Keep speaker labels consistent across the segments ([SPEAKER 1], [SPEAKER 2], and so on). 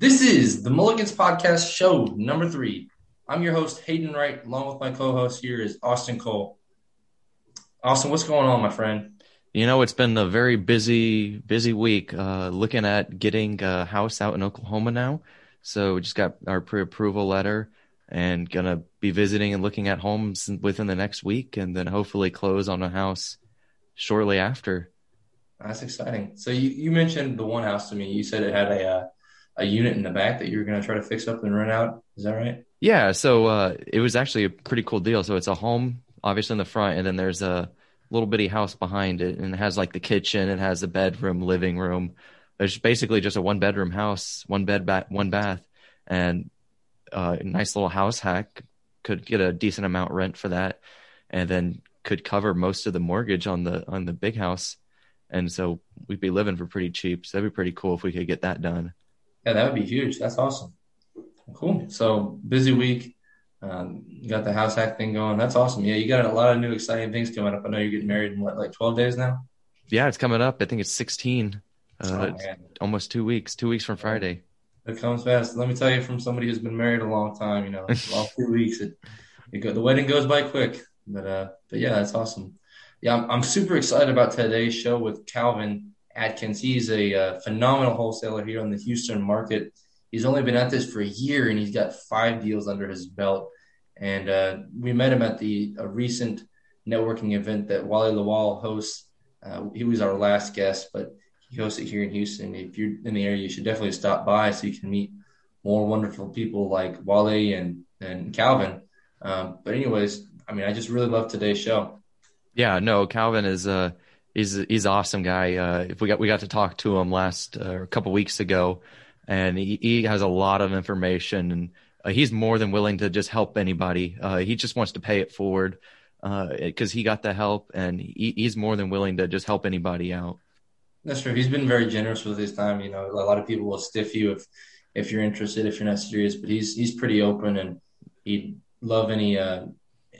[SPEAKER 1] This is the Mulligans Podcast, show number three. I'm your host, Hayden Wright. Along with my co host here is Austin Cole. Austin, what's going on, my friend?
[SPEAKER 2] You know, it's been a very busy, busy week. Uh, looking at getting a house out in Oklahoma now. So we just got our pre-approval letter and gonna be visiting and looking at homes within the next week, and then hopefully close on a house shortly after.
[SPEAKER 1] That's exciting. So you, you mentioned the one house to me. You said it had a uh, a unit in the back that you were going to try to fix up and rent out. Is that right?
[SPEAKER 2] Yeah. So uh, it was actually a pretty cool deal. So it's a home, obviously in the front, and then there's a little bitty house behind it, and it has like the kitchen, it has a bedroom, living room. It's basically just a one bedroom house, one bed, ba- one bath, and uh, a nice little house hack. Could get a decent amount rent for that, and then could cover most of the mortgage on the on the big house. And so we'd be living for pretty cheap. So that'd be pretty cool if we could get that done.
[SPEAKER 1] Yeah, that would be huge. That's awesome. Cool. So busy week. Um, you got the house hack thing going. That's awesome. Yeah, you got a lot of new exciting things coming up. I know you're getting married in what, like 12 days now?
[SPEAKER 2] Yeah, it's coming up. I think it's 16. Uh, oh, almost two weeks. Two weeks from Friday.
[SPEAKER 1] It comes fast. Let me tell you, from somebody who's been married a long time, you know, long two weeks, it, it go, the wedding goes by quick. But uh, but yeah, that's awesome. Yeah, I'm, I'm super excited about today's show with Calvin Atkins. He's a uh, phenomenal wholesaler here on the Houston market. He's only been at this for a year and he's got five deals under his belt. And uh, we met him at the a recent networking event that Wally Lawal hosts. Uh, he was our last guest, but he hosts it here in Houston. If you're in the area, you should definitely stop by so you can meet more wonderful people like Wally and, and Calvin. Um, but anyways, I mean, I just really love today's show.
[SPEAKER 2] Yeah, no, Calvin is uh he's he's an awesome guy. Uh, if we got we got to talk to him last uh, a couple weeks ago, and he, he has a lot of information, and uh, he's more than willing to just help anybody. Uh, he just wants to pay it forward because uh, he got the help, and he, he's more than willing to just help anybody out.
[SPEAKER 1] That's true. He's been very generous with his time. You know, a lot of people will stiff you if if you're interested, if you're not serious, but he's he's pretty open, and he'd love any uh,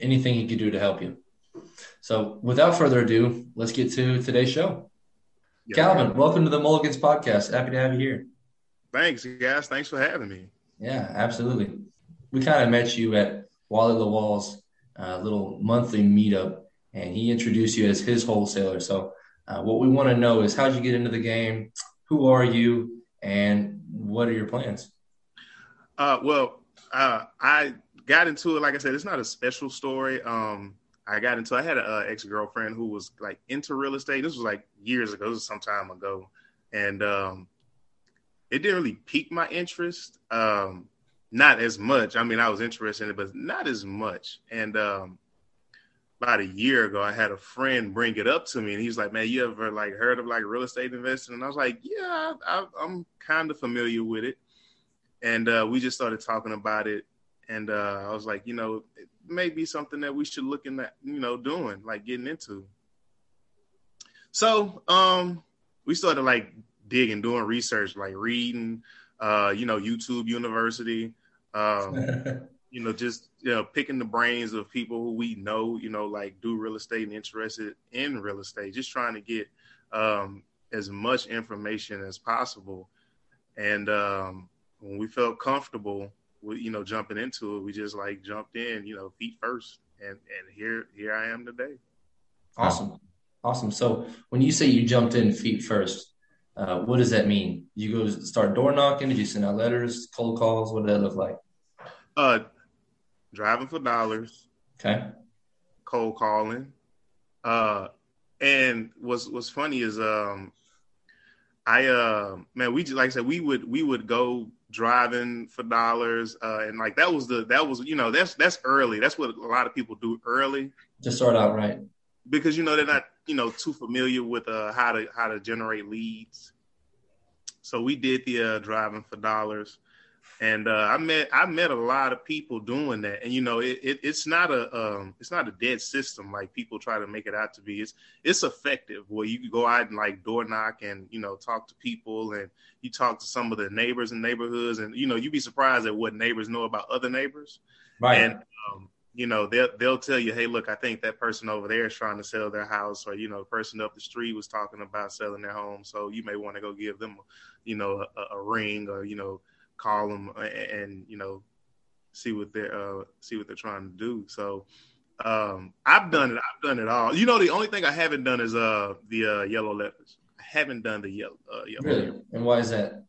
[SPEAKER 1] anything he could do to help you. So, without further ado, let's get to today's show. Yeah, Calvin, welcome to the Mulligans podcast. Happy to have you here.
[SPEAKER 3] Thanks, guys. Thanks for having me.
[SPEAKER 1] Yeah, absolutely. We kind of met you at Wally Lawal's uh, little monthly meetup, and he introduced you as his wholesaler. So, uh, what we want to know is how'd you get into the game? Who are you, and what are your plans?
[SPEAKER 3] Uh, well, uh, I got into it. Like I said, it's not a special story. Um, I got into. I had an uh, ex girlfriend who was like into real estate. This was like years ago. This was some time ago, and um, it didn't really pique my interest. Um, not as much. I mean, I was interested in it, but not as much. And um, about a year ago, I had a friend bring it up to me, and he's like, "Man, you ever like heard of like real estate investing?" And I was like, "Yeah, I, am kind of familiar with it." And uh, we just started talking about it, and uh, I was like, you know, may be something that we should look in that, you know, doing, like getting into. So um we started like digging, doing research, like reading, uh, you know, YouTube University, um, you know, just you know, picking the brains of people who we know, you know, like do real estate and interested in real estate, just trying to get um as much information as possible. And um when we felt comfortable we, you know, jumping into it, we just like jumped in, you know, feet first, and and here here I am today.
[SPEAKER 1] Awesome, awesome. So when you say you jumped in feet first, uh, what does that mean? You go start door knocking? Did you send out letters, cold calls? What did that look like?
[SPEAKER 3] Uh, driving for dollars.
[SPEAKER 1] Okay.
[SPEAKER 3] Cold calling. Uh, and what's what's funny is um, I uh man, we just like I said, we would we would go driving for dollars, uh, and like that was the that was you know that's that's early. That's what a lot of people do early.
[SPEAKER 1] to start out right
[SPEAKER 3] because you know they're not you know too familiar with uh, how to how to generate leads. So we did the uh, driving for dollars, and uh, I met I met a lot of people doing that, and you know it, it, it's not a um, it's not a dead system like people try to make it out to be. It's it's effective where you can go out and like door knock and you know talk to people and you talk to some of the neighbors and neighborhoods, and you know you'd be surprised at what neighbors know about other neighbors.
[SPEAKER 1] Right.
[SPEAKER 3] And um, you know they'll they'll tell you, hey, look, I think that person over there is trying to sell their house, or you know, the person up the street was talking about selling their home, so you may want to go give them, you know, a, a ring or you know call them and, and you know see what they're uh, see what they're trying to do. So um, I've done it. I've done it all. You know, the only thing I haven't done is uh the uh, yellow letters. I haven't done the yellow. Uh, yellow
[SPEAKER 1] Really?
[SPEAKER 3] letters.
[SPEAKER 1] And why is that?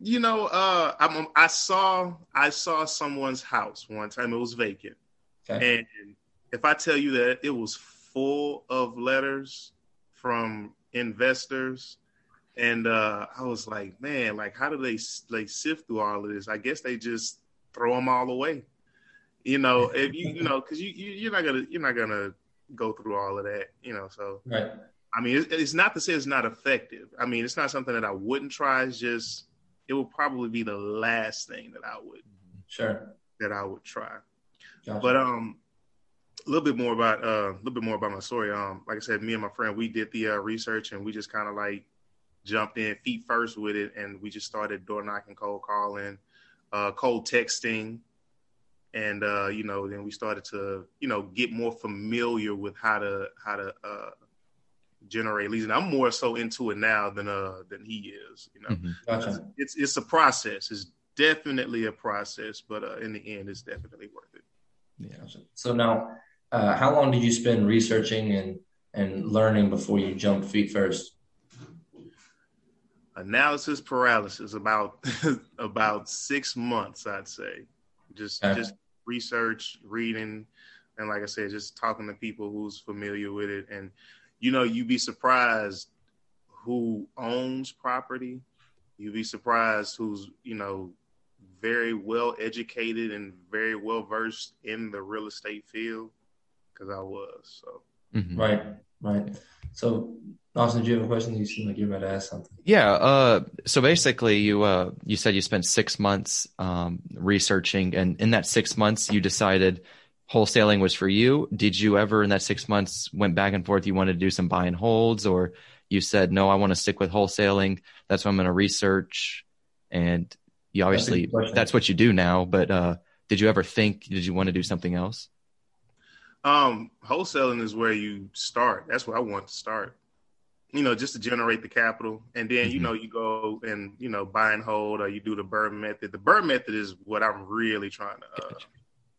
[SPEAKER 3] You know, uh, I'm, I saw I saw someone's house one time. It was vacant,
[SPEAKER 1] Okay.
[SPEAKER 3] and if I tell you that it was full of letters from investors, and uh, I was like, man, like how do they like sift through all of this? I guess they just throw them all away. You know, if you you know, because you, you you're not gonna you're not gonna go through all of that. You know, so
[SPEAKER 1] Right.
[SPEAKER 3] I mean, it's, it's not to say it's not effective. I mean, it's not something that I wouldn't try. It's just it would probably be the last thing that I would
[SPEAKER 1] Sure.
[SPEAKER 3] that I would try.
[SPEAKER 1] Gotcha.
[SPEAKER 3] But um, a little bit more about uh, a little bit more about my story. Um, like I said, me and my friend, we did the uh, research and we just kind of like jumped in feet first with it, and we just started door knocking, cold calling, uh, cold texting, and uh, you know, then we started to you know get more familiar with how to how to uh, generate leads. And I'm more so into it now than uh than he is. You know,
[SPEAKER 2] Mhm.
[SPEAKER 1] gotcha.
[SPEAKER 3] it's it's a process. It's definitely a process, but uh, in the end, it's definitely worth it.
[SPEAKER 1] Gotcha. So now, uh, how long did you spend researching and and learning before you jumped feet first?
[SPEAKER 3] Analysis paralysis about about six months i'd say just
[SPEAKER 1] Okay.
[SPEAKER 3] just research reading and like i said just talking to people who's familiar with it and you know you'd be surprised who owns property you'd be surprised who's you know very well educated and very well versed in the real estate field because i was so
[SPEAKER 2] Mhm.
[SPEAKER 1] Right. Right. So, Austin, do you have a question? You seem like you're about to ask something.
[SPEAKER 2] Yeah. Uh, so basically, you uh, you said you spent six months um, researching, and in that six months, you decided wholesaling was for you. Did you ever, in that six months, went back and forth? You wanted to do some buy and holds, or you said no, I want to stick with wholesaling. That's what I'm going to research, and you obviously
[SPEAKER 1] question.
[SPEAKER 2] that's what you do now. But uh, did you ever think? Did you want to do something else?
[SPEAKER 3] Um, wholesaling is where you start. That's where I want to start. You know, just to generate the capital, and then you
[SPEAKER 2] Mhm.
[SPEAKER 3] know you go and you know buy and hold, or you do the BRRRR method. The BRRRR method is what I'm really trying to. Uh,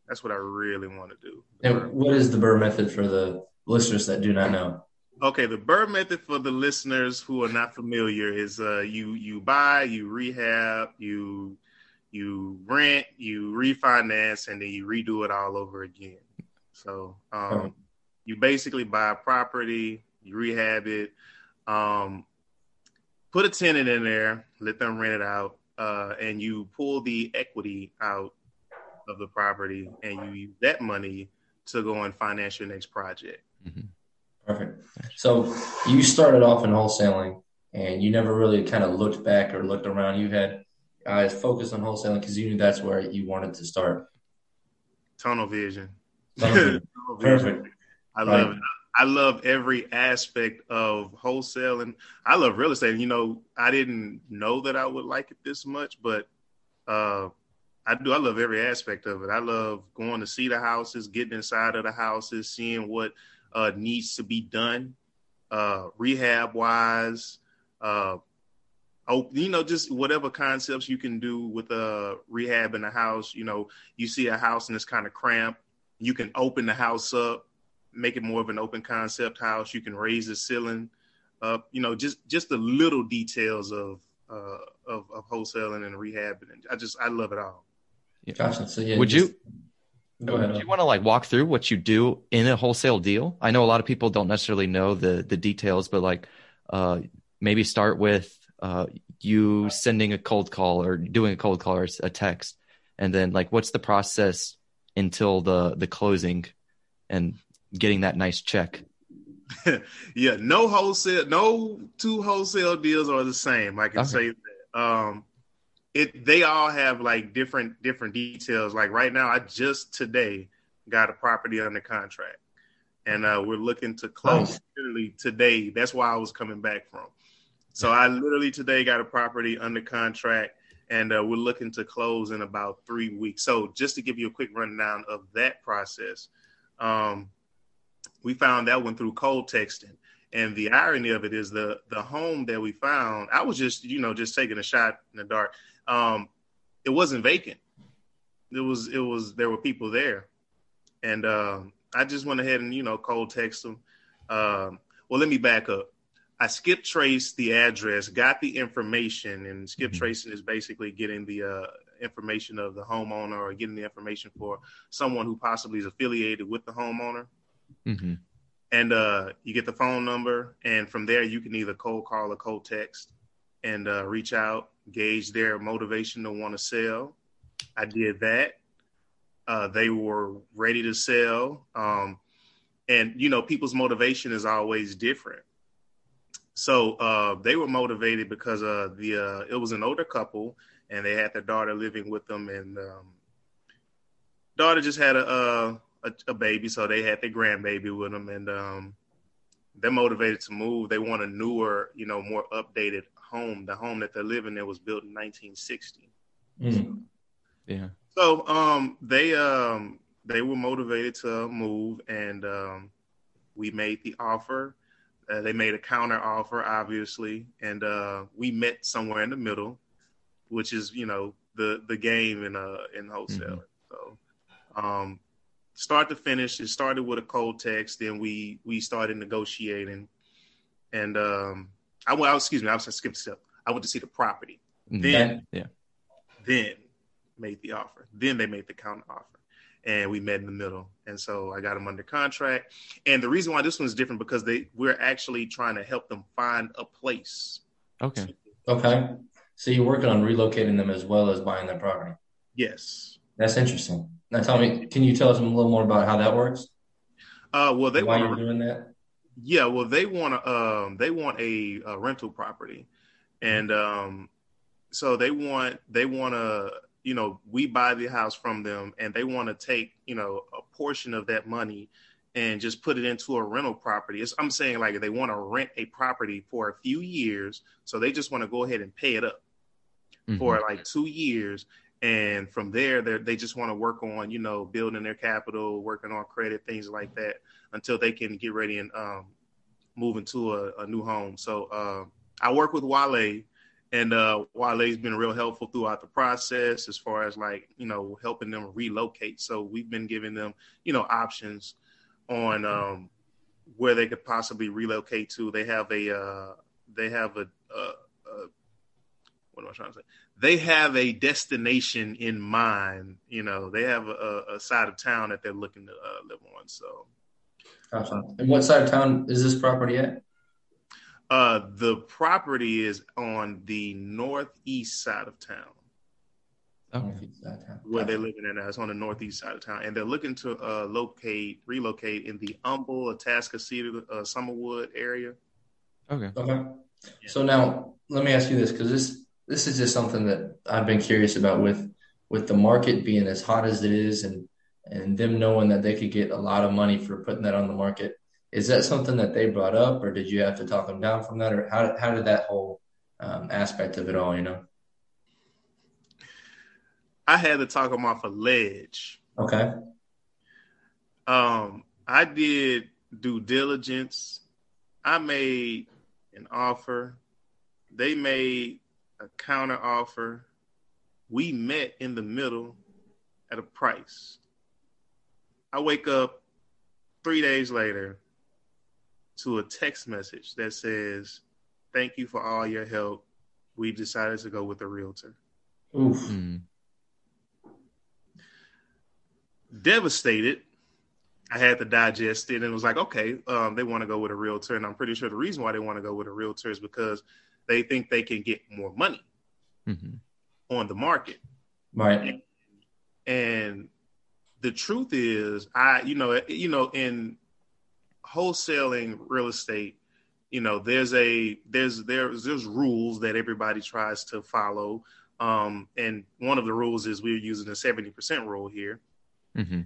[SPEAKER 3] that's what I really want to do.
[SPEAKER 1] And what is the BRRRR method for the listeners that do not know?
[SPEAKER 3] Okay, the BRRRR method for the listeners who are not familiar is uh, you you buy, you rehab, you you rent, you refinance, and then you redo it all over again. So um,
[SPEAKER 1] Okay.
[SPEAKER 3] you basically buy a property, you rehab it, um, put a tenant in there, let them rent it out, uh, and you pull the equity out of the property, and you use that money to go and finance your next project.
[SPEAKER 1] Perfect. So you started off in wholesaling and you never really kind of looked back or looked around. You had eyes focused on wholesaling because you knew that's where you wanted to start.
[SPEAKER 3] Tunnel vision.
[SPEAKER 1] Tunnel vision.
[SPEAKER 3] Tunnel vision.
[SPEAKER 1] Perfect.
[SPEAKER 3] I love
[SPEAKER 1] Right.
[SPEAKER 3] it. I love every aspect of wholesaling. I love real estate. You know, I didn't know that I would like it this much, but uh, I do. I love every aspect of it. I love going to see the houses, getting inside of the houses, seeing what uh, needs to be done, uh, rehab wise. Uh, oh, you know, just whatever concepts you can do with uh, rehab in the house. You know, you see a house and it's kind of cramped. You can open the house up make it more of an open concept house. You can raise the ceiling up. You know, just just the little details of uh, of, of wholesaling and rehabbing. And I just I love it all.
[SPEAKER 1] Gotcha. So yeah.
[SPEAKER 2] Would
[SPEAKER 1] just-
[SPEAKER 2] you-
[SPEAKER 1] Go ahead.
[SPEAKER 2] Do you want to like walk through what you do in a wholesale deal? I know a lot of people don't necessarily know the the details, but like uh, maybe start with uh, you sending a cold call or doing a cold call or a text, and then like what's the process until the the closing and getting that nice check.
[SPEAKER 3] yeah, no wholesale, no two wholesale deals are the same. I can
[SPEAKER 2] Okay.
[SPEAKER 3] say that. Um, it they all have like different different details. Like right now, I just today got a property under contract, and uh, we're looking to close
[SPEAKER 1] Nice.
[SPEAKER 3] literally today. That's why I was coming back from. So I literally today got a property under contract, and uh, we're looking to close in about three weeks. So just to give you a quick rundown of that process, um, we found that one through cold texting. And the irony of it is the the home that we found. I was just you know just taking a shot in the dark. Um, it wasn't vacant. It was it was there were people there, and um, I just went ahead and you know cold text them. Um, well, let me back up. I skip traced the address, got the information, and skip
[SPEAKER 2] Mhm.
[SPEAKER 3] tracing is basically getting the uh, information of the homeowner or getting the information for someone who possibly is affiliated with the homeowner.
[SPEAKER 2] hmm
[SPEAKER 3] And uh, you get the phone number, and from there you can either cold call or cold text and uh, reach out, gauge their motivation to want to sell. I did that. Uh, they were ready to sell. Um, and, you know, people's motivation is always different. So uh, they were motivated because uh, the uh, it was an older couple and they had their daughter living with them. And um, daughter just had a, a, a, a baby, so they had their grandbaby with them. And um, they're motivated to move. They want a newer, you know, more updated home. The home that they're living in was built in 1960.
[SPEAKER 1] Mm.
[SPEAKER 2] Yeah.
[SPEAKER 3] So um, they um, they were motivated to move, and um, we made the offer. Uh, they made a counter offer, obviously, and uh, we met somewhere in the middle, which is you know the the game in uh in wholesale. So um, start to finish, it started with a cold text. Then we we started negotiating, and um, I went. Excuse me, I was I skipped step. I went to see the property
[SPEAKER 2] Mhm.
[SPEAKER 3] Then-
[SPEAKER 2] yeah.
[SPEAKER 3] then made the offer. Then they made the counter offer. And we met in the middle. And so I got them under contract. And the reason why this one's different because they we're actually trying to help them find a place.
[SPEAKER 2] Okay.
[SPEAKER 1] Okay. So you're working on relocating them as well as buying their property.
[SPEAKER 3] Yes.
[SPEAKER 1] That's interesting. Now tell me, can you tell us a little more about how that works?
[SPEAKER 3] Uh well they
[SPEAKER 1] Why
[SPEAKER 3] want
[SPEAKER 1] you're
[SPEAKER 3] to
[SPEAKER 1] doing that?
[SPEAKER 3] yeah, well they want to um they want a, a rental property. And um so they want they want to you know we buy the house from them and they want to take you know a portion of that money and just put it into a rental property. It's, i'm saying like they want to rent a property for a few years so they just want to go ahead and pay it up
[SPEAKER 2] Mhm.
[SPEAKER 3] for like two years. And from there they they just want to work on you know building their capital working on credit things like that until they can get ready and um, move into a, a new home. So uh, i work with wale and uh, Wale's been real helpful throughout the process as far as like, you know, helping them relocate. So we've been giving them, you know, options on um, where they could possibly relocate to. They have a, uh, they have a, what am I trying to say? They have a destination in mind. You know, they have a, a side of town that they're looking to uh, live on. So
[SPEAKER 1] Gotcha. And what side of town is this property at?
[SPEAKER 3] Uh, the property is on the northeast side of town.
[SPEAKER 2] Okay.
[SPEAKER 3] where they're living in. It's on the northeast side of town, and they're looking to uh, locate, relocate in the Humble, Atascocita, uh, Summerwood area.
[SPEAKER 2] Okay.
[SPEAKER 1] Okay. So now let me ask you this, because this this is just something that I've been curious about with with the market being as hot as it is, and and them knowing that they could get a lot of money for putting that on the market. Is that something that they brought up, or did you have to talk them down from that, or how how did that whole um, aspect of it all, you know?
[SPEAKER 3] I had to talk them off a ledge.
[SPEAKER 1] Okay.
[SPEAKER 3] Um, I did due diligence. I made an offer. They made a counter offer. We met in the middle at a price. I wake up three days later to a text message that says, Thank you for all your help. We've decided to go with a realtor.
[SPEAKER 1] Oof.
[SPEAKER 2] Mm.
[SPEAKER 3] devastated. I had to digest it and it was like, okay, um, they want to go with a realtor. And I'm pretty sure the reason why they want to go with a realtor is because they think they can get more money
[SPEAKER 2] hmm
[SPEAKER 3] on the market.
[SPEAKER 1] Right.
[SPEAKER 3] And the truth is, I, you know, you know, in wholesaling real estate, you know, there's a there's there's there's rules that everybody tries to follow. Um, and one of the rules is we're using the 70% rule here.
[SPEAKER 2] Mm-hmm.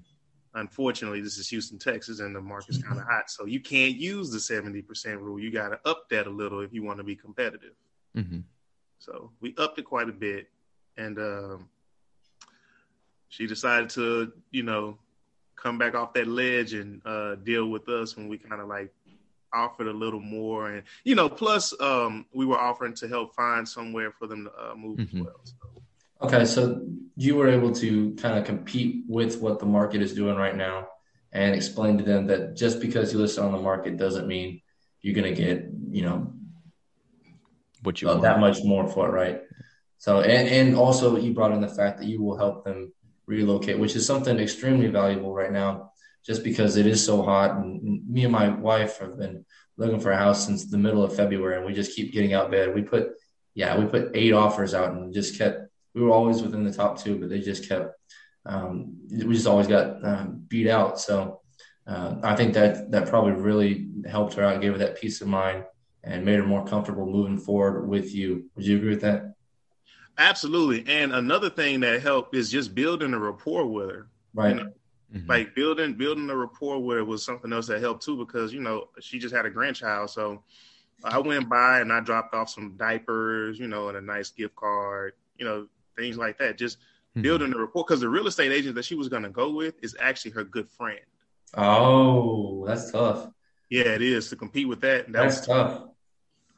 [SPEAKER 3] unfortunately, this is Houston, Texas, and the market's kind of hot. So you can't use the 70% rule. You got to up that a little if you want to be competitive.
[SPEAKER 2] Mm-hmm.
[SPEAKER 3] So we upped it quite a bit. And um, she decided to, you know, come back off that ledge and uh, deal with us when we kind of like offered a little more, and you know, plus um, we were offering to help find somewhere for them to uh, move mm-hmm. as well. So.
[SPEAKER 1] Okay, so you were able to kind of compete with what the market is doing right now, and explain to them that just because you list on the market doesn't mean you're going to get you know
[SPEAKER 2] what you
[SPEAKER 1] uh, that much more for it, right? So, and and also you brought in the fact that you will help them relocate, which is something extremely valuable right now, just because it is so hot. And me and my wife have been looking for a house since the middle of February, and we just keep getting out bed. We put, yeah, we put eight offers out, and just kept. We were always within the top two, but they just kept. Um, we just always got um, beat out. So uh, I think that that probably really helped her out, gave her that peace of mind, and made her more comfortable moving forward with you. Would you agree with that?
[SPEAKER 3] Absolutely. And another thing that helped is just building a rapport with her.
[SPEAKER 1] Right. You know?
[SPEAKER 3] mm-hmm. Like building building a rapport with her was something else that helped too because you know she just had a grandchild, so I went by and I dropped off some diapers, you know, and a nice gift card, you know, things like that. Just mm-hmm. building a rapport because the real estate agent that she was going to go with is actually her good friend.
[SPEAKER 1] Oh, that's tough.
[SPEAKER 3] Yeah, it is to compete with that.
[SPEAKER 1] that that's tough.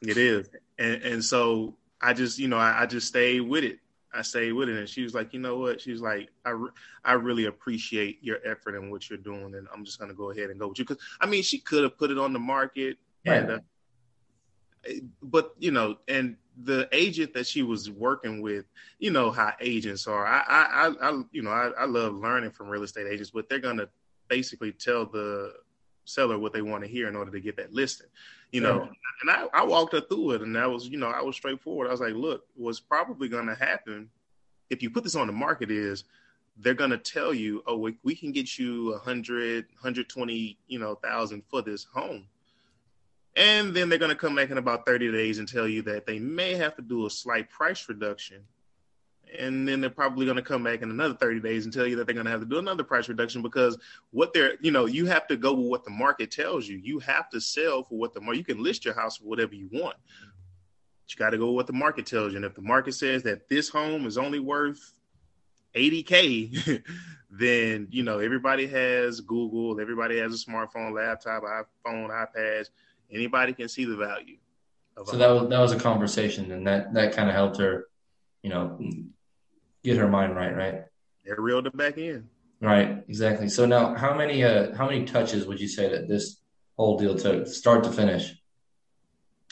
[SPEAKER 3] It is, and and so I just, you know, I, I, just stayed with it. I stayed with it, and she was like, you know what? She was like, I, re- I really appreciate your effort and what you're doing, and I'm just gonna go ahead and go with you. Because I mean, she could have put it on the market, right. and uh, but you know, and the agent that she was working with, you know how agents are. I, I, I, you know, I, I love learning from real estate agents, but they're gonna basically tell the seller what they want to hear in order to get that listing you know? And I, I walked her through it and that was you know i was straightforward. I was like look what's probably going to happen if you put this on the market is they're going to tell you oh we, we can get you 100 120 you know thousand for this home. And then they're going to come back in about 30 days and tell you that they may have to do a slight price reduction and then they're probably going to come back in another 30 days and tell you that they're going to have to do another price reduction because what they're you know you have to go with what the market tells you. You have to sell for what the market you can list your house for whatever you want. But you got to go with what the market tells you. And if the market says that this home is only worth 80k then you know everybody has google everybody has a smartphone laptop iphone ipads. Anybody can see the value
[SPEAKER 1] so that was that was a conversation and that that kind of helped her you know get her mind right, right?
[SPEAKER 3] It reeled it back in.
[SPEAKER 1] Right, exactly. So now, how many uh, how many touches would you say that this whole deal took, start to finish?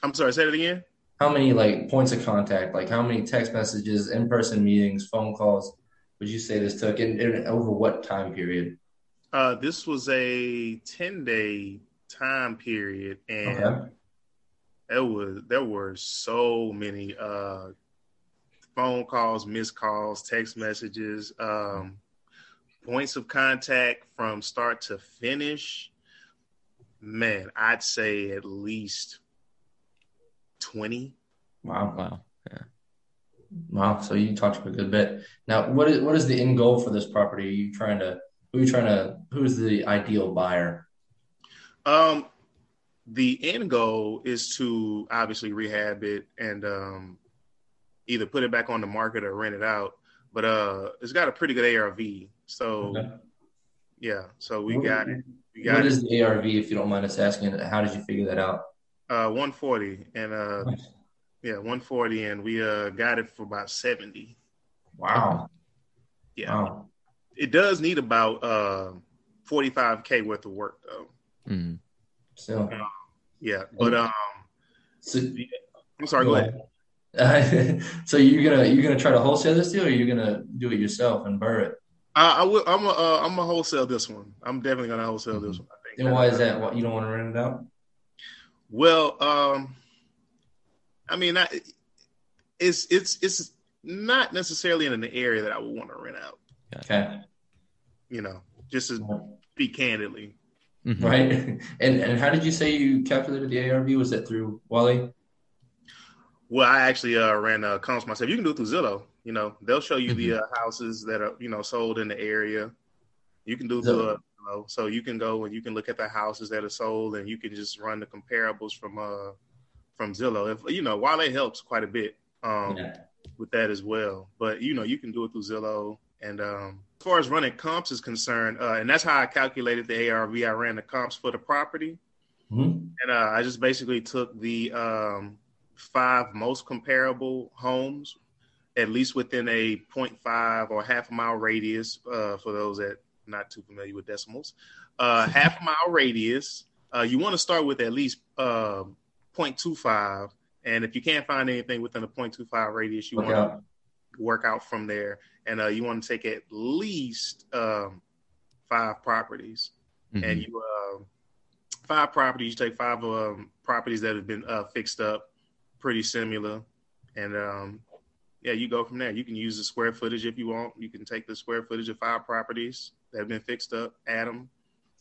[SPEAKER 3] I'm sorry, say it again.
[SPEAKER 1] How many like points of contact, like how many text messages, in person meetings, phone calls, would you say this took, and, and over what time period?
[SPEAKER 3] Uh, this was a ten day time period, and okay. there was there were so many uh, phone calls, missed calls, text messages, um, points of contact from start to finish. Man, I'd say at least 20.
[SPEAKER 1] Wow. Wow. Yeah. Wow. So you talked for a good bit. Now, what is what is the end goal for this property? Are you trying to who are you trying to who's the ideal buyer?
[SPEAKER 3] Um the end goal is to obviously rehab it and um either put it back on the market or rent it out. But uh, it's got a pretty good ARV. So okay. yeah, so we what, got it. We got
[SPEAKER 1] what is the ARV? If you don't mind us asking, how did you figure that out?
[SPEAKER 3] Uh, 140 and uh, nice. yeah, 140, and we uh got it for about 70.
[SPEAKER 1] Wow.
[SPEAKER 3] Yeah. Wow. It does need about uh 45k worth of work though.
[SPEAKER 2] Mm.
[SPEAKER 1] So.
[SPEAKER 3] Uh, yeah, but um. So, I'm sorry. Go ahead.
[SPEAKER 1] so you're gonna you're gonna try to wholesale this deal, or you're gonna do it yourself and BRRRR it?
[SPEAKER 3] I, I will. I'm a, uh, I'm a wholesale this one. I'm definitely gonna wholesale mm-hmm. this one. I
[SPEAKER 1] think. And why is that? What you don't want to rent it out?
[SPEAKER 3] Well, um, I mean, I, it's it's it's not necessarily in an area that I would want to rent out.
[SPEAKER 1] Okay.
[SPEAKER 3] You know, just to speak candidly.
[SPEAKER 1] Mm-hmm. Right. And and how did you say you calculated the ARV? Was that through Wally?
[SPEAKER 3] Well, I actually uh, ran uh, comps myself. You can do it through Zillow. You know, they'll show you mm-hmm. the uh, houses that are you know sold in the area. You can do the uh, so you can go and you can look at the houses that are sold, and you can just run the comparables from uh from Zillow. If you know, Wally helps quite a bit um yeah. with that as well, but you know, you can do it through Zillow. And um, as far as running comps is concerned, uh, and that's how I calculated the ARV. I ran the comps for the property.
[SPEAKER 1] Mhm.
[SPEAKER 3] and uh, I just basically took the um, five most comparable homes, at least within a 0.5 or half a mile radius. Uh, for those that not too familiar with decimals, uh, half a mile radius. Uh, you want to start with at least uh, 0.25, and if you can't find anything within a 0.25 radius, you want to work out from there, and uh, you want to take at least um, five properties
[SPEAKER 2] Mhm.
[SPEAKER 3] and you uh, five properties. You take five um, properties that have been uh, fixed up, pretty similar, and um, yeah, you go from there. You can use the square footage if you want. You can take the square footage of five properties that have been fixed up, add them.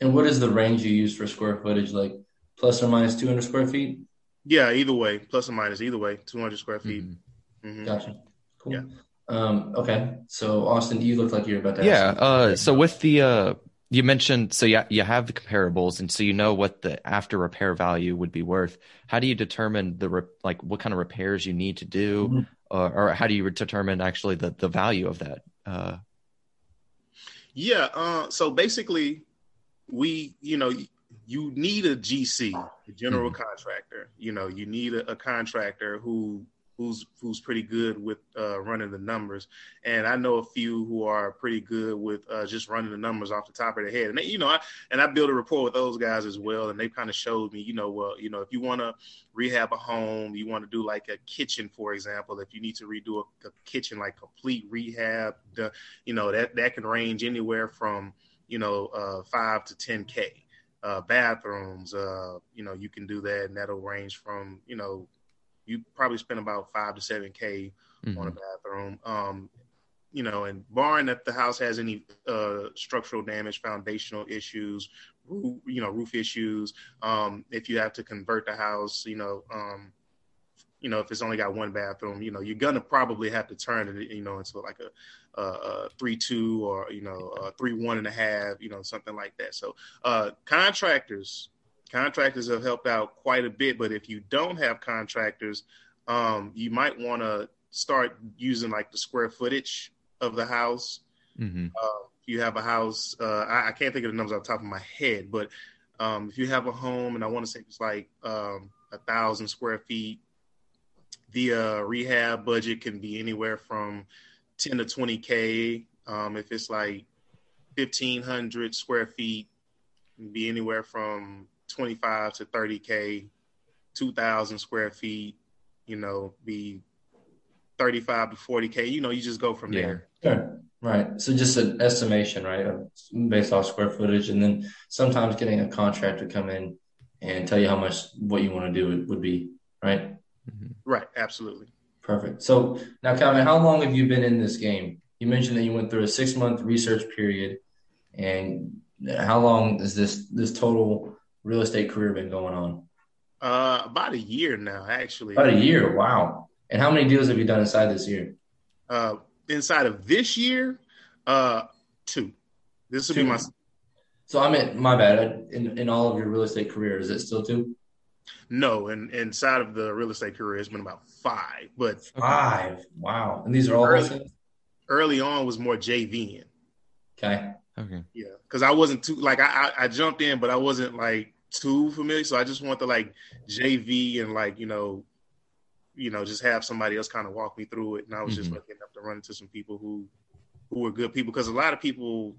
[SPEAKER 1] And what is the range you use for square footage? Like plus or minus 200 square feet?
[SPEAKER 3] Yeah, either way, plus or minus, either way, two hundred square feet.
[SPEAKER 2] Mhm.
[SPEAKER 3] Mhm.
[SPEAKER 1] Gotcha. Cool.
[SPEAKER 3] Yeah.
[SPEAKER 1] Um, okay. So Austin, do you look like you're about to.
[SPEAKER 2] Yeah.
[SPEAKER 1] something.
[SPEAKER 2] Uh, so with the uh, you mentioned so yeah, you have the comparables, and so you know what the after repair value would be worth. How do you determine the re- like what kind of repairs you need to do,
[SPEAKER 1] Mhm.
[SPEAKER 2] or, or how do you determine actually the the value of that? Uh,
[SPEAKER 3] Yeah. Uh, so basically, we, you know, you need a GC, a general contractor. You know, you need a, a contractor who who's who's pretty good with uh, running the numbers. And I know a few who are pretty good with uh, just running the numbers off the top of their head. And they, you know, I, and I built a rapport with those guys as well. And they kind of showed me, you know, well, you know, if you want to rehab a home, you want to do like a kitchen, for example. If you need to redo a, a kitchen, like complete rehab, the, you know, that that can range anywhere from you know uh, five to ten k. Uh, bathrooms, uh, you know, you can do that, and that'll range from you know you probably spend about five to seven k
[SPEAKER 2] mhm.
[SPEAKER 3] on a bathroom. Um, you know, and barring that the house has any uh, structural damage, foundational issues, roof, you know, roof issues. Um, if you have to convert the house, you know, um, you know, if it's only got one bathroom, you know, you're gonna probably have to turn it, you know, into like a, a, a three two or you know, a three one and a half, you know, something like that. So, uh, contractors, contractors have helped out quite a bit. But if you don't have contractors, um, you might want to start using like the square footage of the house.
[SPEAKER 2] Mhm.
[SPEAKER 3] Uh, if you have a house, uh, I, I can't think of the numbers off the top of my head, but um, if you have a home, and I want to say it's like um, a thousand square feet, the uh, rehab budget can be anywhere from ten to twenty k. Um, if it's like fifteen hundred square feet, be anywhere from twenty five to thirty k. Two thousand square feet, you know, be thirty five to forty k. You know, you just go from
[SPEAKER 2] Yeah.
[SPEAKER 3] there.
[SPEAKER 1] Sure. Right. So just an estimation, right, based off square footage, and then sometimes getting a contractor to come in and tell you how much what you want to do would be, right?
[SPEAKER 2] Mhm.
[SPEAKER 3] Right, absolutely.
[SPEAKER 1] Perfect. So now, Calvin, how long have you been in this game? You mentioned that you went through a six month research period, and how long is this this total real estate career been going on?
[SPEAKER 3] Uh, about a year now, actually.
[SPEAKER 1] About a year. Wow. And how many deals have you done inside this year?
[SPEAKER 3] Uh, inside of this year, uh, two. This will be my
[SPEAKER 1] So I meant my bad. In in all of your real estate career, is it still two?
[SPEAKER 3] no, and inside of the real estate career, it's been about five. But
[SPEAKER 1] Five. Wow. And these are all
[SPEAKER 3] Early-
[SPEAKER 1] wholesale?
[SPEAKER 3] early on was more JVing.
[SPEAKER 1] Okay.
[SPEAKER 2] Okay.
[SPEAKER 3] Yeah, because I wasn't too like I, I I jumped in, but I wasn't like too familiar, so I just want to like JV and like you know, you know, just have somebody else kind of walk me through it, and I was just
[SPEAKER 2] Mhm.
[SPEAKER 3] lucky enough to run into some people who who were good people because a lot of people,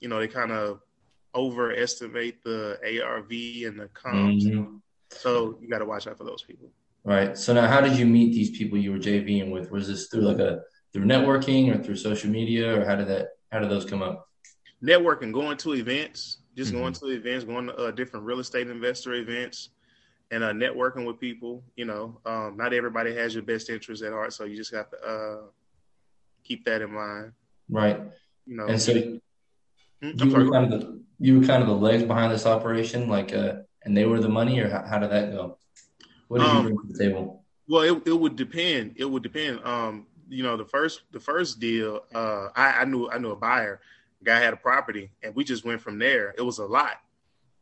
[SPEAKER 3] you know, they kind of overestimate the ARV and the comps,
[SPEAKER 1] Mhm.
[SPEAKER 3] so you got to watch out for those people.
[SPEAKER 1] Right. So now, how did you meet these people you were JVing with? Was this through like a through networking or through social media, or how did that how did those come up?
[SPEAKER 3] networking, going to events, just
[SPEAKER 2] Mhm.
[SPEAKER 3] going to events, going to uh, different real estate investor events, and uh, networking with people. You know, um, not everybody has your best interest at heart, so you just have to uh, keep that in mind.
[SPEAKER 1] Right.
[SPEAKER 3] You know,
[SPEAKER 1] And so
[SPEAKER 3] Hmm,
[SPEAKER 1] you were kind of the you were kind of the legs behind this operation, like uh, and they were the money, or how, how did that go? What did you
[SPEAKER 3] Um,
[SPEAKER 1] bring to the table?
[SPEAKER 3] Well, it, it would depend. It would depend. Um, you know, the first the first deal, uh, I, I knew I knew a buyer. Guy had a property, and we just went from there. It was a lot,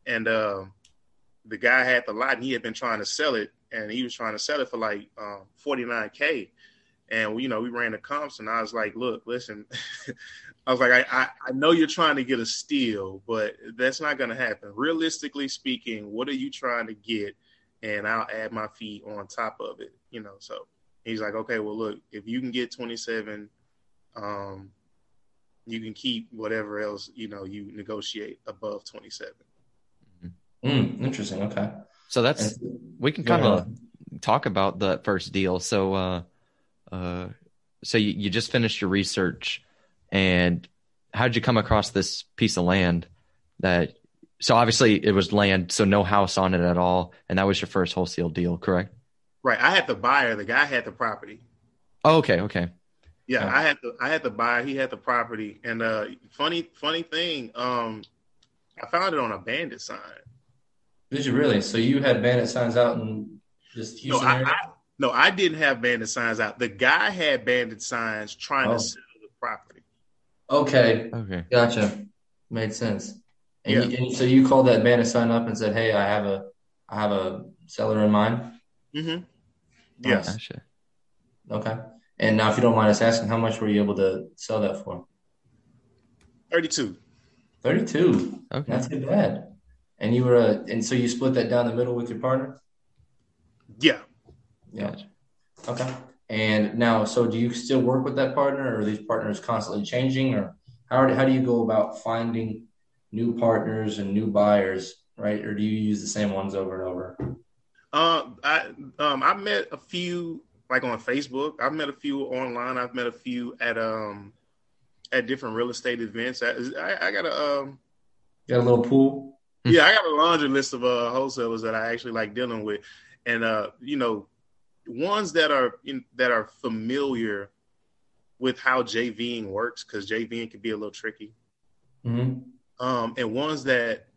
[SPEAKER 3] and um, the guy had the lot, and he had been trying to sell it, and he was trying to sell it for like forty nine k. and you know we ran the comps, and I was like, look, listen, I was like, I, I I know you're trying to get a steal, but that's not going to happen. Realistically speaking, what are you trying to get? And I'll add my fee on top of it, you know. So he's like, okay, well, look, if you can get 27, um, you can keep whatever else you know you negotiate above 27.
[SPEAKER 1] Mm, interesting. Okay.
[SPEAKER 2] So that's we can kind of
[SPEAKER 1] ahead.
[SPEAKER 2] talk about the first deal. So, uh, uh, so you, you just finished your research, and how did you come across this piece of land? That so obviously it was land, so no house on it at all, and that was your first wholesale deal, correct?
[SPEAKER 3] Right. I had the buyer. The guy had the property.
[SPEAKER 2] Oh, okay, okay.
[SPEAKER 3] Yeah,
[SPEAKER 1] Yeah.
[SPEAKER 3] I had to I had to buy. He had the property. And uh, funny funny thing, um, I found it on a bandit sign.
[SPEAKER 1] Did you really? So you had bandit signs out in just
[SPEAKER 3] No,
[SPEAKER 1] Houston
[SPEAKER 3] I,
[SPEAKER 1] area?
[SPEAKER 3] I no, I didn't have bandit signs out. The guy had bandit signs trying
[SPEAKER 1] Oh.
[SPEAKER 3] to sell the property.
[SPEAKER 1] Okay,
[SPEAKER 2] Okay.
[SPEAKER 1] gotcha. Made sense. And,
[SPEAKER 3] Yeah.
[SPEAKER 1] you, and so you called that bandit sign up and said, "Hey, I have a, I have a seller in mind."
[SPEAKER 3] Mm-hmm. Yes.
[SPEAKER 2] Gotcha.
[SPEAKER 1] Okay. And now, if you don't mind us asking, how much were you able to sell that for?
[SPEAKER 3] 32.
[SPEAKER 1] Thirty-two.
[SPEAKER 2] Okay.
[SPEAKER 1] Not too bad. And you were, uh, and so you split that down the middle with your partner.
[SPEAKER 3] Yeah.
[SPEAKER 1] Yeah. Okay. And now, so do you still work with that partner, or are these partners constantly changing, or how how do you go about finding new partners and new buyers, right? Or do you use the same ones over and over?
[SPEAKER 3] Uh, I um I met a few like on Facebook. I've met a few online. I've met a few at um at different real estate events. I, I, I got a um
[SPEAKER 1] Got a little pool.
[SPEAKER 3] yeah, I got a laundry list of uh, wholesalers that I actually like dealing with, and uh, you know, ones that are in, that are familiar with how JVing works because JVing can be a little tricky,
[SPEAKER 1] hmm
[SPEAKER 3] um, and ones that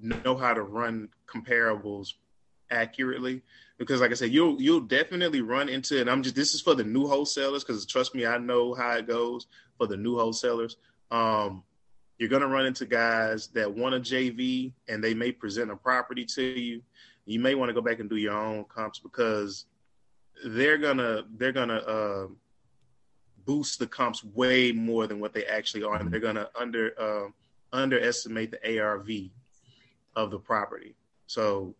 [SPEAKER 3] know how to run comparables accurately. Because, like I said, you'll you'll definitely run into, and I'm just this is for the new wholesalers because trust me, I know how it goes for the new wholesalers. Um, you're gonna run into guys that want a JV and they may present a property to you. You may want to go back and do your own comps because they're gonna they're gonna uh, boost the comps way more than what they actually are, and they're gonna under uh, underestimate the ARV of the property. So,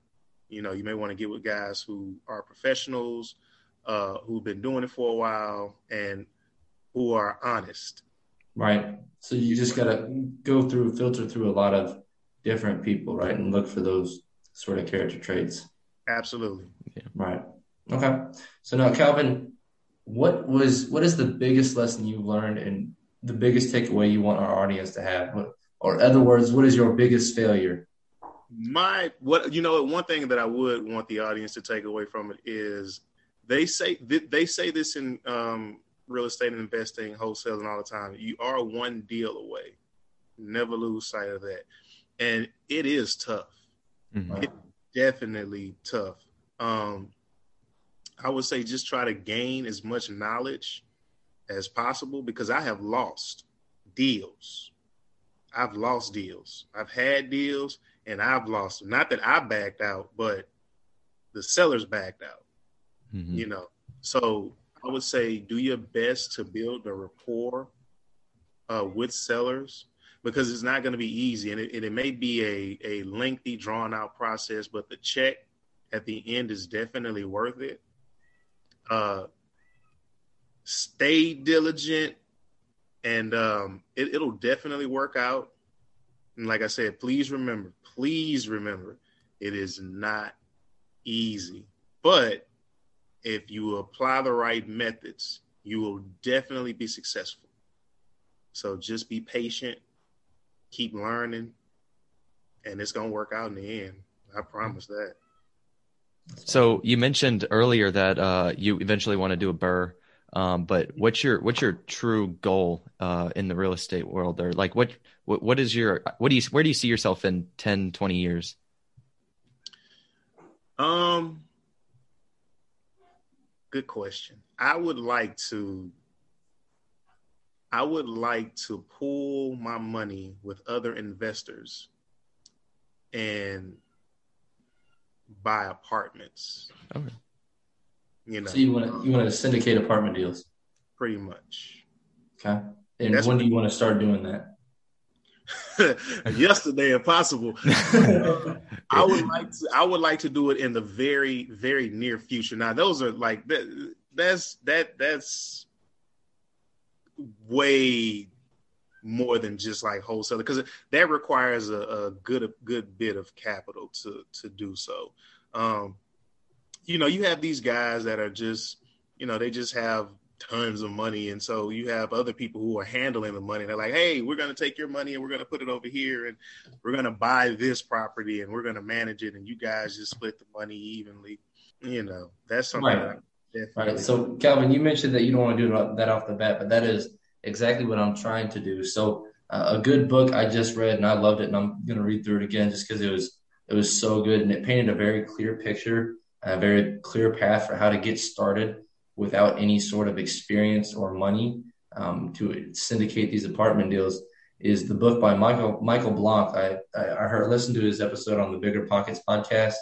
[SPEAKER 3] you know, you may want to get with guys who are professionals, uh, who've been doing it for a while, and who are honest.
[SPEAKER 1] Right. So you just gotta go through, filter through a lot of different people, right, and look for those sort of character traits.
[SPEAKER 3] Absolutely.
[SPEAKER 1] Right. Okay. So now, Calvin, what was what is the biggest lesson you've learned and the biggest takeaway you want our audience to have? What, or, in other words, what is your biggest failure?
[SPEAKER 3] My what you know, one thing that I would want the audience to take away from it is they say they say this in um, real estate and investing, wholesaling all the time. You are one deal away. Never lose sight of that, and it is tough.
[SPEAKER 2] Mhm.
[SPEAKER 3] It- definitely tough. Um, I would say just try to gain as much knowledge as possible because I have lost deals. I've lost deals. I've had deals and I've lost them. Not that I backed out, but the sellers backed out,
[SPEAKER 2] Mhm.
[SPEAKER 3] you know. So I would say do your best to build a rapport uh, with sellers because it's not going to be easy and it, and it may be a, a lengthy drawn out process but the check at the end is definitely worth it uh, stay diligent and um, it, it'll definitely work out and like i said please remember please remember it is not easy but if you apply the right methods you will definitely be successful so just be patient keep learning, and it's gonna work out in the end. I promise that.
[SPEAKER 2] So you mentioned earlier that uh, you eventually want to do a BRRRR, um, but what's your what's your true goal uh, in the real estate world? Or like what, what what is your what do you where do you see yourself in 10, 20 years?
[SPEAKER 3] Um, good question. I would like to. I would like to pool my money with other investors and buy apartments.
[SPEAKER 2] Okay.
[SPEAKER 3] You know,
[SPEAKER 1] So you want to you want to syndicate apartment deals,
[SPEAKER 3] pretty much.
[SPEAKER 1] okay? And
[SPEAKER 3] That's
[SPEAKER 1] when do you want to start doing that?
[SPEAKER 3] Yesterday, if possible. I would like to. I would like to do it in the very, very near future. Now, those are like that. That's that. That's way more than just like wholesale because that requires a, a good, a good bit of capital to to do so. Um, you know, you have these guys that are just, you know, they just have tons of money, and so you have other people who are handling the money. They're like, hey, we're going to take your money and we're going to put it over here, and we're going to buy this property and we're going to manage it, and you guys just split the money evenly. You know, that's something.
[SPEAKER 1] Right.
[SPEAKER 3] that definitely.
[SPEAKER 1] Right. So, Calvin, you mentioned that you don't want to do that off the bat, but that is exactly what I'm trying to do. So, uh, a good book I just read and I loved it, and I'm going to read through it again just because it was it was so good and it painted a very clear picture, a very clear path for how to get started without any sort of experience or money um, to syndicate these apartment deals. Is the book by Michael Michael Blank? I I, I heard listened to his episode on the BiggerPockets podcast.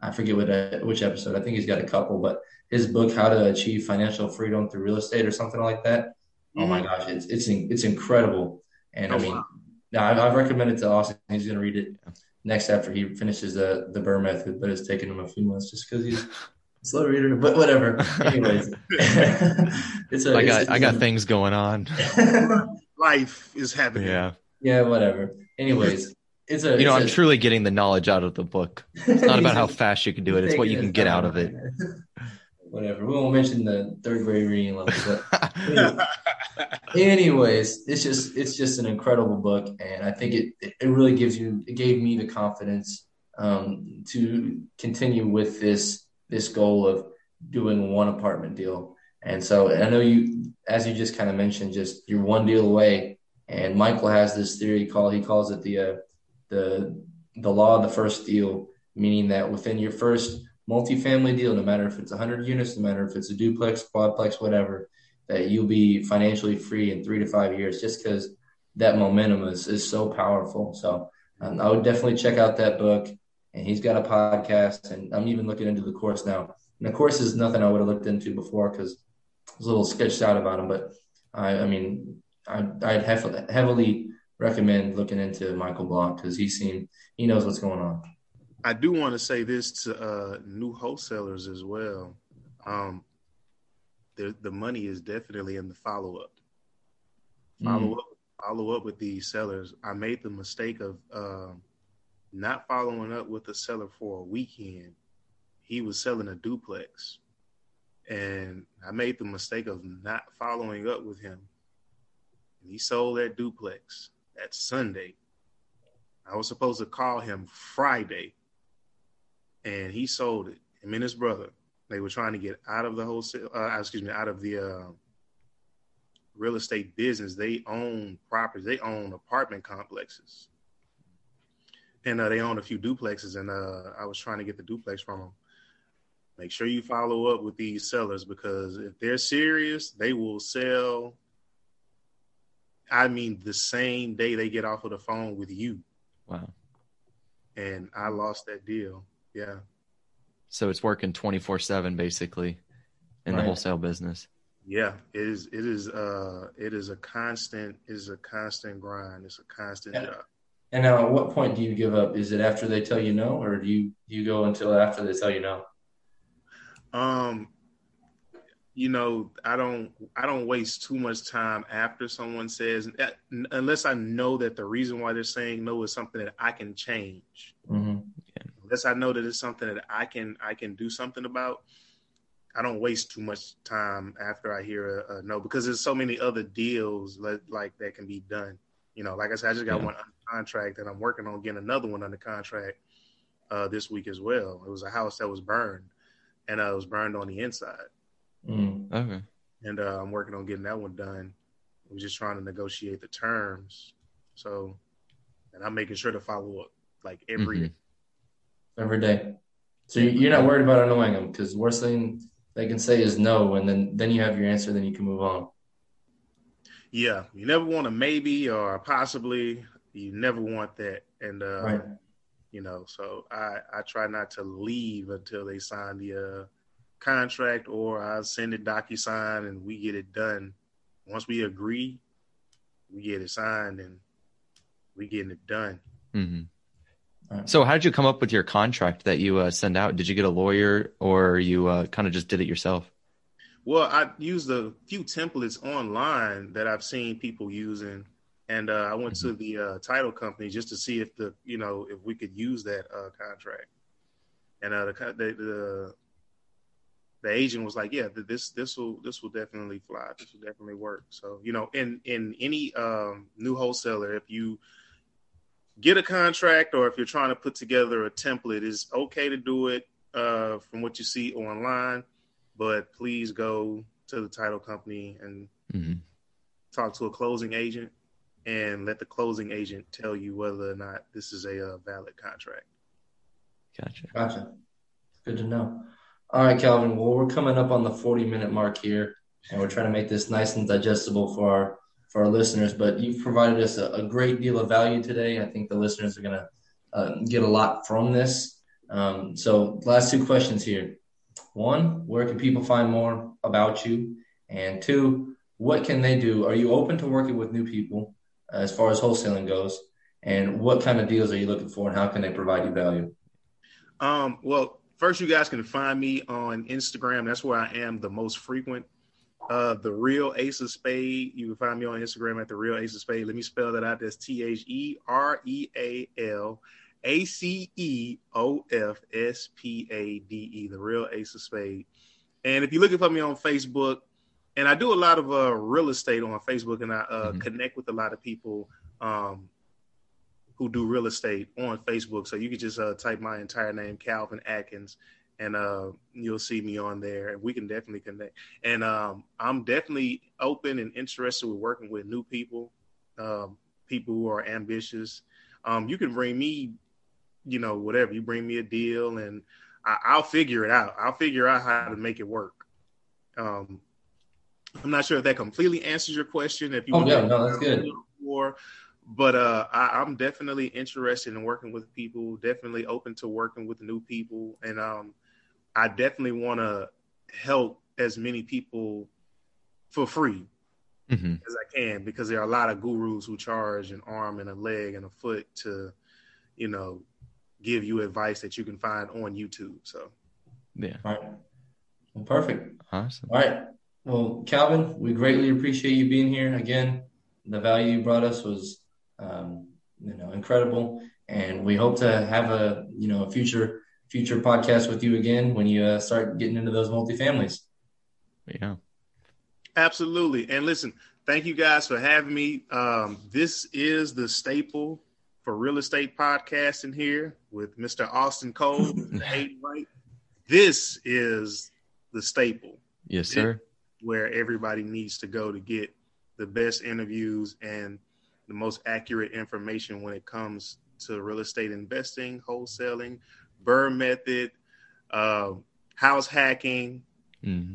[SPEAKER 1] I forget what uh, which episode. I think he's got a couple, but his book how to achieve financial freedom through real estate or something like that oh my gosh it's it's it's incredible and i
[SPEAKER 3] Oh,
[SPEAKER 1] mean
[SPEAKER 3] wow.
[SPEAKER 1] now I've, I've recommended to austin he's going to read it next after he finishes the the BRRRR method but it's taken him a few months just because he's slow reader but whatever anyways it's a
[SPEAKER 2] I
[SPEAKER 1] it's-
[SPEAKER 2] got I got things going on.
[SPEAKER 3] Life is happening.
[SPEAKER 2] Yeah,
[SPEAKER 1] yeah whatever anyways it's a
[SPEAKER 2] you know,
[SPEAKER 1] it's
[SPEAKER 2] I'm truly getting the knowledge out of the book. It's not about how fast you can do it; it's what you can get out of it.
[SPEAKER 1] whatever we won't mention the third grade reading level but anyways it's just it's just an incredible book and i think it it really gives you it gave me the confidence um, to continue with this this goal of doing one apartment deal and so i know you as you just kind of mentioned just you're one deal away and michael has this theory called he calls it the uh, the the law of the first deal meaning that within your first multifamily deal no matter if it's 100 units no matter if it's a duplex quadplex whatever that you'll be financially free in three to five years just because that momentum is, is so powerful. So um, I would definitely check out that book. And he's got a podcast, and I'm even looking into the course now. And the course is nothing I would have looked into before because I was a little sketched out about him. But I, I mean, I, I'd heavily, heavily recommend looking into Michael Blank because he seemed he knows what's going on.
[SPEAKER 3] I do want to say this to uh, new wholesalers as well. Um, the the money is definitely in the follow up. Follow up, follow up with these sellers. I made the mistake of um, not following up with the seller for a weekend. He was selling a duplex, and I made the mistake of not following up with him. And he sold that duplex that Sunday. I was supposed to call him Friday, and he sold it. Him and his brother. They were trying to get out of the wholesale. Uh, excuse me, out of the uh, real estate business. They own properties. They own apartment complexes, and uh, they own a few duplexes. And uh, I was trying to get the duplex from them. Make sure you follow up with these sellers because if they're serious, they will sell. I mean, the same day they get off of the phone with you,
[SPEAKER 2] wow.
[SPEAKER 3] and I lost that deal. Yeah.
[SPEAKER 2] So it's working 24 seven basically in the wholesale business.
[SPEAKER 3] Yeah, it is. It is. Uh, it is a constant. It is a constant grind. It's a constant
[SPEAKER 1] Yeah.
[SPEAKER 3] job.
[SPEAKER 1] And now, at what point do you give up? Is it after they tell you no, or do you do you go until after they tell you no?
[SPEAKER 3] Um, you know, I don't. I don't waste too much time after someone says, uh, unless I know that the reason why they're saying no is something that I can change.
[SPEAKER 1] Mm-hmm.
[SPEAKER 3] Unless I know that it's something that I can. I can do something about. I don't waste too much time after I hear a, a no because there's so many other deals that, like that can be done. You know, like I said, I just got
[SPEAKER 2] Yeah.
[SPEAKER 3] one under contract and I'm working on getting another one under contract uh, this week as well. It was a house that was burned and uh, it was burned on the inside.
[SPEAKER 1] Mm.
[SPEAKER 2] Okay.
[SPEAKER 3] And uh, I'm working on getting that one done. We're just trying to negotiate the terms. So, and I'm making sure to follow up like every
[SPEAKER 2] Mhm.
[SPEAKER 1] every day. So you- you're not worried about annoying them because worst thing they can say is no, and then then you have your answer, then you can move on.
[SPEAKER 3] Yeah, you never want a maybe or a possibly. You never want that. And uh,
[SPEAKER 1] Right.
[SPEAKER 3] you know, so I I try not to leave until they sign the uh contract or I send it DocuSign and we get it done. Once we agree, we get it signed and we getting it done.
[SPEAKER 2] Mm-hmm. So, how did you come up with your contract that you uh, send out? Did you get a lawyer, or you uh, kind of just did it yourself?
[SPEAKER 3] Well, I used a few templates online that I've seen people using, and uh, I went mm-hmm. to the uh, title company just to see if the you know if we could use that uh, contract, and uh, the, the, the the agent was like, "Yeah, this this will this will definitely fly. This will definitely work." So you know, in in any um, new wholesaler, if you get a contract or if you're trying to put together a template, it's okay to do it uh, from what you see online, but please go to the title company and mm-hmm. talk to a closing agent and let the closing agent tell you whether or not this is a, a uh, valid contract.
[SPEAKER 2] Gotcha.
[SPEAKER 1] Gotcha. Good to know. All right, Calvin. Well, we're coming up on the 40 minute mark here, and we're trying to make this nice and digestible for our for our listeners. But you've provided us a, a great deal of value today. I think the listeners are going to uh, get a lot from this. Um, so, last two questions here. One, where can people find more about you? And two, what can they do? Are you open to working with new people as far as wholesaling goes? And what kind of deals are you looking for, and how can they provide you value?
[SPEAKER 3] Um, well, first, you guys can find me on Instagram. That's where I am the most frequent uh, the real Ace of Spade. You can find me on Instagram at the real Ace of Spade. Let me spell that out. That's T H E R E A L A C E O F S P A D E. The real Ace of Spade. And if you're looking for me on Facebook, and I do a lot of uh, real estate on Facebook, and I uh, mm-hmm. connect with a lot of people um, who do real estate on Facebook. So you can just uh, type my entire name, Calvin Atkins, and uh, you'll see me on there, and we can definitely connect. And um, I'm definitely open and interested with working with new people, um, people who are ambitious. Um, you can bring me, you know, whatever you bring me a deal, and I, will figure it out. I'll figure out how to make it work. Um, I'm not sure if that completely answers your question. If you
[SPEAKER 1] oh yeah, no, that's good.
[SPEAKER 3] More, but uh, I, am definitely interested in working with people. Definitely open to working with new people, and um, I definitely want to help as many people for free mm-hmm. as I can because there are a lot of gurus who charge an arm and a leg and a foot to, you know, give you advice that you can find on YouTube. So,
[SPEAKER 2] yeah.
[SPEAKER 1] All right. Well, perfect.
[SPEAKER 2] Awesome.
[SPEAKER 1] All right. Well, Calvin, we greatly appreciate you being here again. The value you brought us was, um, you know, incredible, and we hope to have a, you know, a future future podcast with you again when you uh, start getting into those multifamilies.
[SPEAKER 2] Yeah.
[SPEAKER 3] Absolutely. And listen, thank you guys for having me. Um, this is the staple for real estate podcasting here with Mr. Austin Cole, right. This is the staple.
[SPEAKER 2] Yes, sir.
[SPEAKER 3] Where everybody needs to go to get the best interviews and the most accurate information when it comes to real estate investing, wholesaling, BRRRR method, uh, house hacking, mm-hmm.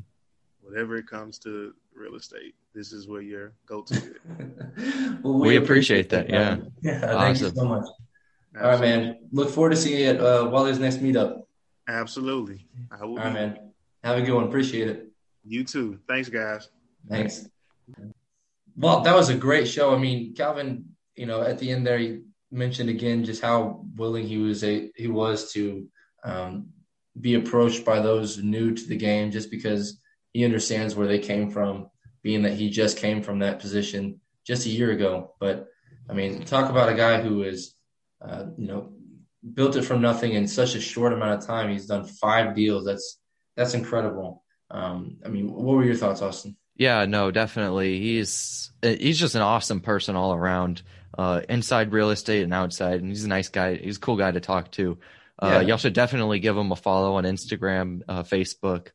[SPEAKER 3] whatever it comes to real estate. This is where your go-to
[SPEAKER 2] well, we, we, appreciate, that. Yeah.
[SPEAKER 1] Yeah. Awesome. Thank you so much. Absolutely. All right, man. Look forward to seeing you at uh, Wally's next meetup.
[SPEAKER 3] Absolutely.
[SPEAKER 1] I will. All right, man. Have a good one. Appreciate it.
[SPEAKER 3] You too. Thanks, guys.
[SPEAKER 1] Thanks. Well, that was a great show. I mean, Calvin, you know, at the end there, he mentioned again just how willing he was a, he was to um, be approached by those new to the game, just because he understands where they came from, being that he just came from that position just a year ago. But I mean, talk about a guy who is, uh, you know, built it from nothing in such a short amount of time. He's done five deals. That's that's incredible. Um, I mean, what were your thoughts, Austin?
[SPEAKER 2] Yeah, no, definitely. He's he's just an awesome person all around uh, inside real estate and outside. And he's a nice guy. He's a cool guy to talk to. Uh, yeah. Y'all should definitely give him a follow on Instagram, uh, Facebook.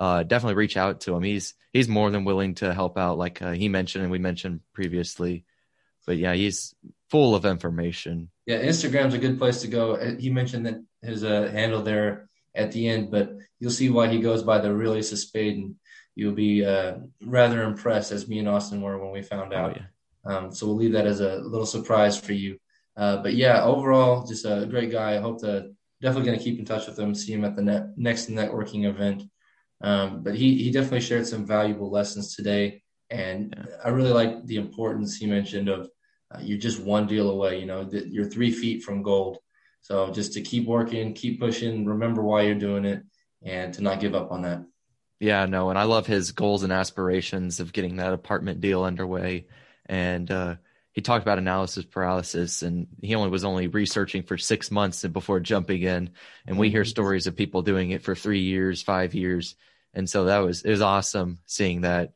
[SPEAKER 2] Uh, definitely reach out to him. He's he's more than willing to help out, like uh, he mentioned and we mentioned previously. But yeah, he's full of information.
[SPEAKER 1] Yeah, Instagram's a good place to go. Uh, he mentioned that his handle there at the end, but you'll see why he goes by the real Ace of Spade, and you'll be rather impressed, as me and Austin were when we found out. Oh, yeah. Um, so we'll leave that as a little surprise for you. Uh, but yeah, overall, just a great guy. I hope to definitely going to keep in touch with him, see him at the net, next networking event. Um, but he he definitely shared some valuable lessons today, and yeah. I really like the importance he mentioned of uh, you're just one deal away. You know, that you're three feet from gold. So just to keep working, keep pushing, remember why you're doing it, and to not give up on that.
[SPEAKER 2] Yeah, no, and I love his goals and aspirations of getting that apartment deal underway. And uh, he talked about analysis paralysis, and he only was only researching for six months before jumping in. And we hear mm-hmm. stories of people doing it for three years, five years, and so that was it was awesome seeing that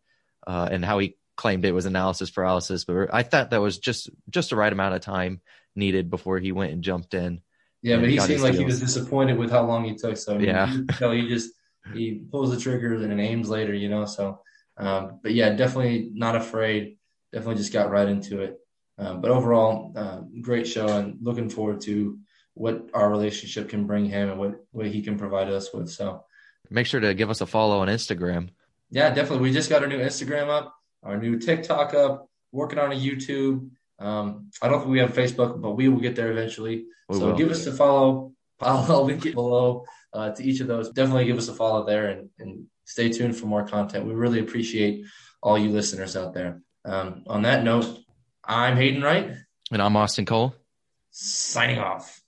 [SPEAKER 2] uh, and how he claimed it was analysis paralysis. But I thought that was just just the right amount of time needed before he went and jumped in.
[SPEAKER 1] Yeah, but he seemed like he was disappointed with how long he took. So I mean, yeah, you know, he just he pulls the trigger and aims later, you know. So, um, but yeah, definitely not afraid. Definitely just got right into it. Um, but overall, uh, great show, and looking forward to what our relationship can bring him and what what he can provide us with. So,
[SPEAKER 2] make sure to give us a follow on Instagram.
[SPEAKER 1] Yeah, definitely. We just got our new Instagram up, our new TikTok up, working on a YouTube. Um, I don't think we have Facebook, but we will get there eventually. We so will. give us a follow. I'll link it below uh, to each of those. Definitely give us a follow there and, and stay tuned for more content. We really appreciate all you listeners out there. Um, on that note, I'm Hayden Wright.
[SPEAKER 2] And I'm Austin Cole.
[SPEAKER 1] Signing off.